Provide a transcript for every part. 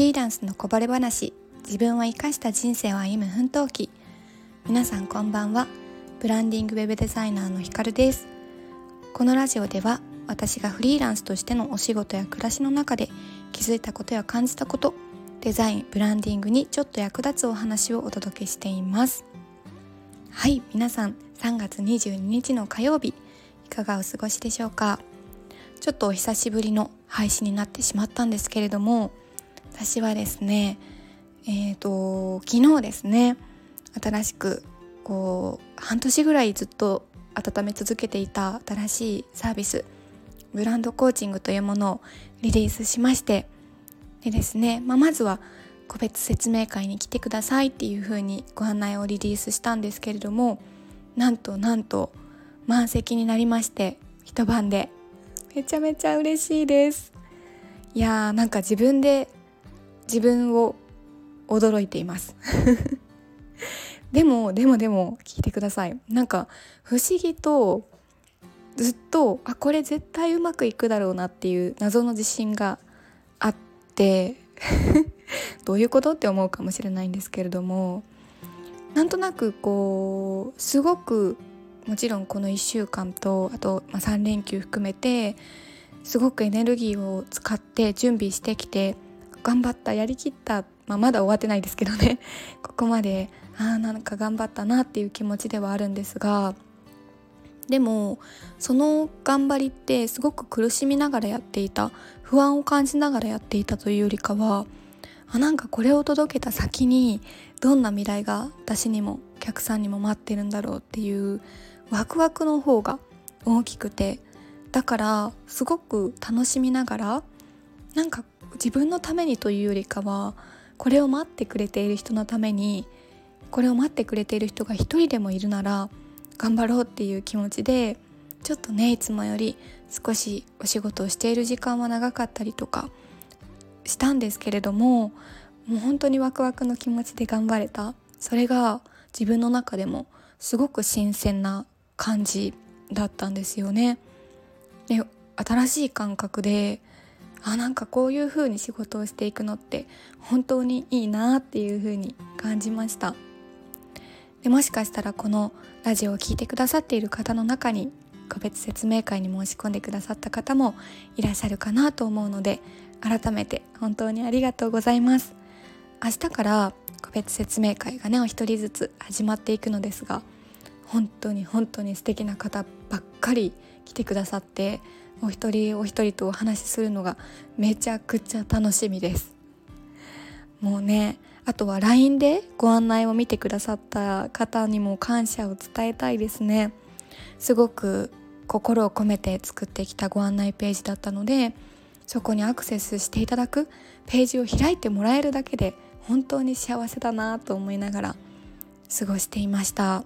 リーランスのこぼれ話。自分を生かした人生を歩む奮闘記。皆さんこんばんは。ブランディングウェブデザイナーのひかるです。このラジオでは私がフリーランスとしてのお仕事や暮らしの中で気づいたことや感じたことデザインブランディングにちょっと役立つお話をお届けしています。はい皆さん3月22日の火曜日いかがお過ごしでしょうか？ちょっとお久しぶりの配信になってしまったんですけれども私はですねえっ、ー、と昨日ですね新しくこう半年ぐらいずっと温め続けていた新しいサービスブランドコーチングというものをリリースしましてでですね、まあ、まずは個別説明会に来てくださいっていうふうにご案内をリリースしたんですけれどもなんとなんと満席になりまして一晩で。めちゃめちゃ嬉しいです。いやーなんか自分で自分を驚いています。でもでもでも聞いてください。なんか不思議とずっとあこれ絶対うまくいくだろうなっていう謎の自信があって どういうことって思うかもしれないんですけれどもなんとなくこうすごくもちろんこの1週間とあと、3連休含めてすごくエネルギーを使って準備してきて頑張ったやりきった、まあ、まだ終わってないですけどね。ここまであなんか頑張ったなっていう気持ちではあるんですが。でもその頑張りってすごく苦しみながらやっていた不安を感じながらやっていたというよりかはあなんかこれを届けた先にどんな未来が私にもお客さんにも待ってるんだろうっていうワクワクの方が大きくて。だからすごく楽しみながらなんか自分のためにというよりかはこれを待ってくれている人のためにこれを待ってくれている人が一人でもいるなら頑張ろうっていう気持ちでちょっとねいつもより少しお仕事をしている時間は長かったりとかしたんですけれどももう本当にワクワクの気持ちで頑張れたそれが自分の中でもすごく新鮮な感じだったんですよね。で新しい感覚であなんかこういう風に仕事をしていくのって本当にいいなっていう風に感じました。でもしかしたらこのラジオを聴いてくださっている方の中に個別説明会に申し込んでくださった方もいらっしゃるかなと思うので改めて本当にありがとうございます。明日から個別説明会がねお一人ずつ始まっていくのですが本当に本当に素敵な方ばっかり来てくださってお一人お一人とお話しするのがめちゃくちゃ楽しみです。もうねあとは LINE でご案内を見てくださった方にも感謝を伝えたいですね。すごく心を込めて作ってきたご案内ページだったのでそこにアクセスしていただくページを開いてもらえるだけで本当に幸せだなと思いながら過ごしていました。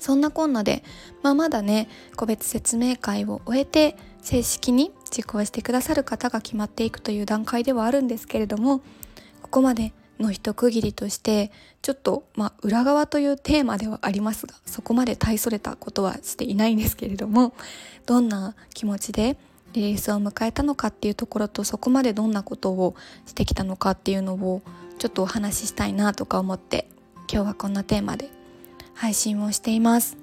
そんなこんなで、まあ、まだね個別説明会を終えて正式に実行してくださる方が決まっていくという段階ではあるんですけれどもここまでの一区切りとしてちょっと、まあ、裏側というテーマではありますがそこまで大それたことはしていないんですけれどもどんな気持ちでリリースを迎えたのかっていうところとそこまでどんなことをしてきたのかっていうのをちょっとお話ししたいなとか思って今日はこんなテーマで配信をしています。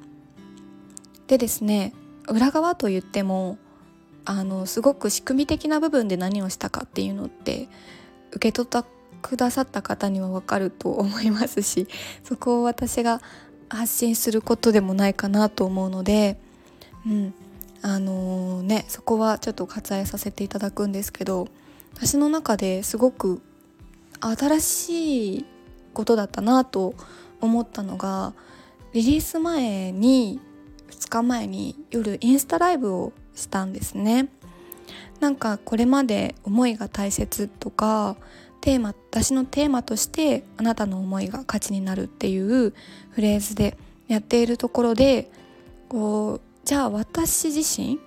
でですね裏側と言ってもあのすごく仕組み的な部分で何をしたかっていうのって受け取ったくださった方には分かると思いますし そこを私が発信することでもないかなと思うので、うんあのー、ね、そこはちょっと割愛させていただくんですけど私の中ですごく新しいことだったなと思ったのがリリース前に2日前に夜インスタライブをしたんですね。なんかこれまで思いが大切とかテーマ私のテーマとしてあなたの思いが価値になるっていうフレーズでやっているところでこうじゃあ私自身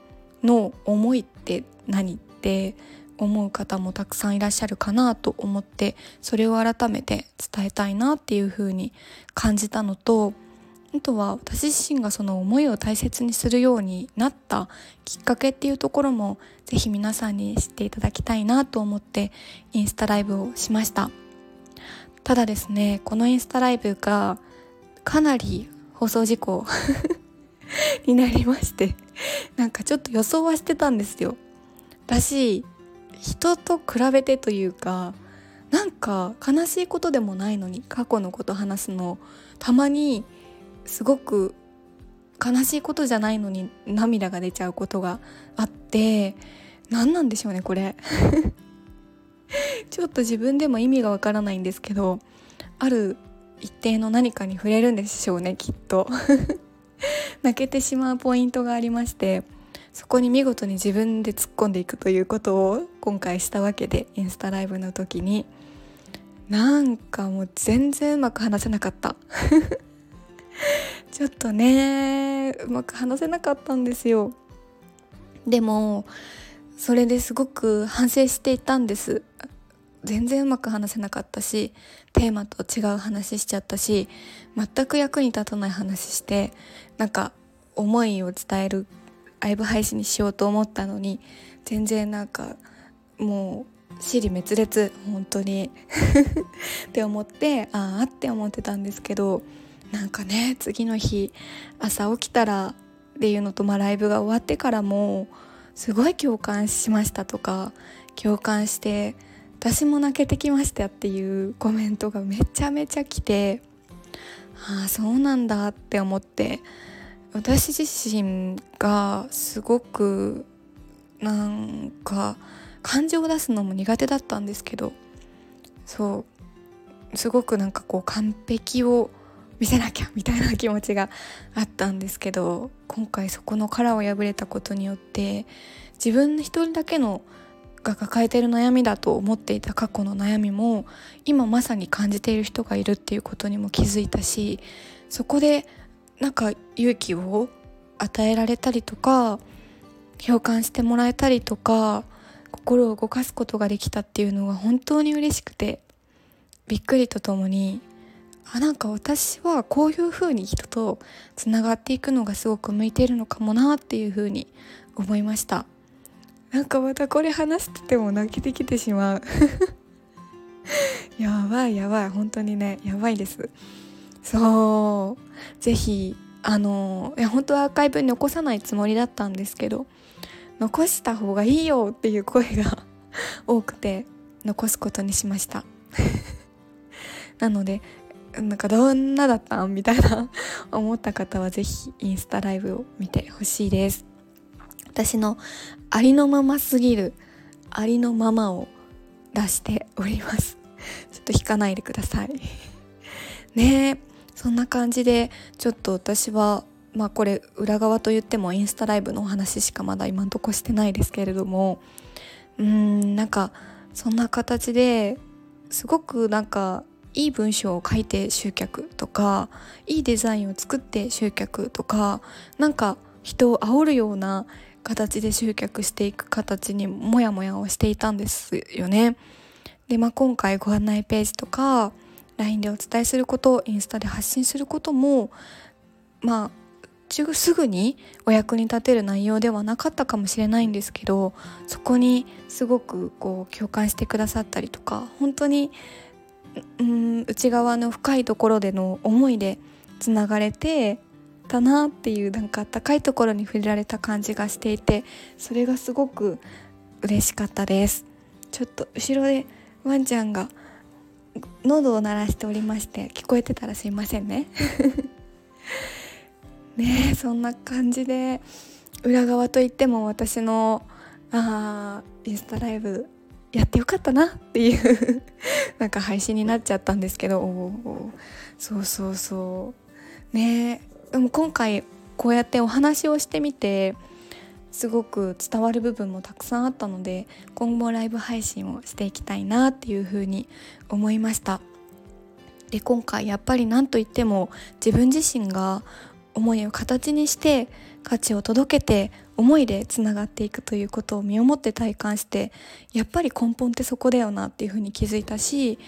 の思いって何って思う方もたくさんいらっしゃるかなと思ってそれを改めて伝えたいなっていうふうに感じたのとあとは私自身がその思いを大切にするようになったきっかけっていうところもぜひ皆さんに知っていただきたいなと思ってインスタライブをしました。ただですねこのインスタライブがかなり放送事故 になりましてなんかちょっと予想はしてたんですよ。だし人と比べてというかなんか悲しいことでもないのに過去のこと話すのたまにすごく悲しいことじゃないのに涙が出ちゃうことがあって何なんでしょうねこれ。ちょっと自分でも意味がわからないんですけどある一定の何かに触れるんでしょうねきっと。泣けてしまうポイントがありましてそこに見事に自分で突っ込んでいくということを今回したわけでインスタライブの時に。なんかもう全然うまく話せなかった。ちょっとねうまく話せなかったんですよ。でもそれですごく反省していたんです。全然うまく話せなかったしテーマと違う話しちゃったし全く役に立たない話してなんか思いを伝えるライブ配信にしようと思ったのに全然なんかもう尻滅裂本当に。って思ってああって思ってたんですけどなんかね次の日朝起きたらっていうのと、まあ、ライブが終わってからもすごい共感しましたとか共感して私も泣けてきましたっていうコメントがめちゃめちゃ来てああそうなんだって思って私自身がすごくなんか感情を出すのも苦手だったんですけどそうすごくなんかこう完璧を見せなきゃみたいな気持ちがあったんですけど今回そこの殻を破れたことによって自分一人だけのが抱えている悩みだと思っていた過去の悩みも今まさに感じている人がいるっていうことにも気づいたしそこでなんか勇気を与えられたりとか共感してもらえたりとか心を動かすことができたっていうのが本当に嬉しくてびっくりとともにあなんか私はこういう風に人とつながっていくのがすごく向いているのかもなっていう風に思いました。なんかまたこれ話してても泣けてきてしまう。やばいやばい本当にねやばいです。そう。ぜひあのいや本当はアーカイブに残さないつもりだったんですけど残した方がいいよっていう声が 多くて残すことにしました。なのでなんかどんなだったん？みたいな。思った方は是非インスタライブを見てほしいです。私のありのまますぎるありのままを出しております。ちょっと引かないでください。ねえ。そんな感じでちょっと私はまあこれ裏側と言ってもインスタライブのお話しかまだ今んとこしてないですけれども。うーんなんかそんな形ですごくなんかいい文章を書いて集客とかいいデザインを作って集客とかなんか人を煽るような形で集客していく形にモヤモヤをしていたんですよね。で、まあ、今回ご案内ページとか LINE でお伝えすることインスタで発信することもまあすぐにお役に立てる内容ではなかったかもしれないんですけどそこにすごくこう共感してくださったりとか本当にうん内側の深いところでの思いでつながれてたなっていうなんか高いところに触れられた感じがしていてそれがすごく嬉しかったです。ちょっと後ろでワンちゃんが喉を鳴らしておりまして聞こえてたらすいませんね。ねそんな感じで裏側といっても私のあインスタライブやってよかったなっていう なんか配信になっちゃったんですけどそうそうそう。ねでも今回こうやってお話をしてみてすごく伝わる部分もたくさんあったので今後ライブ配信をしていきたいなっていうふうに思いました。で今回やっぱり何といっても自分自身が思いを形にして価値を届けて思いでつながっていくということを身をもって体感してやっぱり根本ってそこだよなっていうふうに気づいたし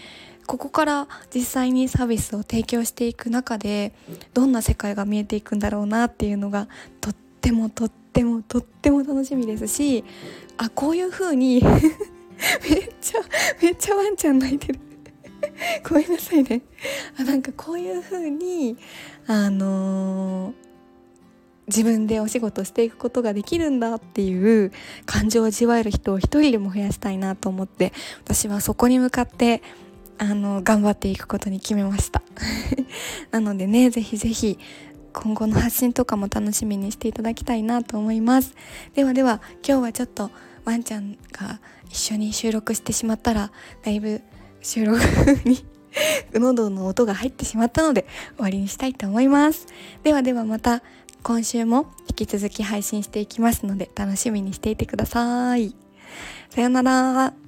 ここから実際にサービスを提供していく中でどんな世界が見えていくんだろうなっていうのがとってもとってもとっても楽しみですしあこういう風に めっちゃめっちゃワンちゃん泣いてる。ごめんなさいね。あなんかこういう風にあのー、自分でお仕事していくことができるんだっていう感情を味わえる人を一人でも増やしたいなと思って私はそこに向かってあの頑張っていくことに決めました。なのでねぜひぜひ今後の発信とかも楽しみにしていただきたいなと思います。ではでは今日はちょっとワンちゃんが一緒に収録してしまったらだいぶ収録に 喉の音が入ってしまったので終わりにしたいと思います。ではではまた今週も引き続き配信していきますので楽しみにしていてください。さよなら。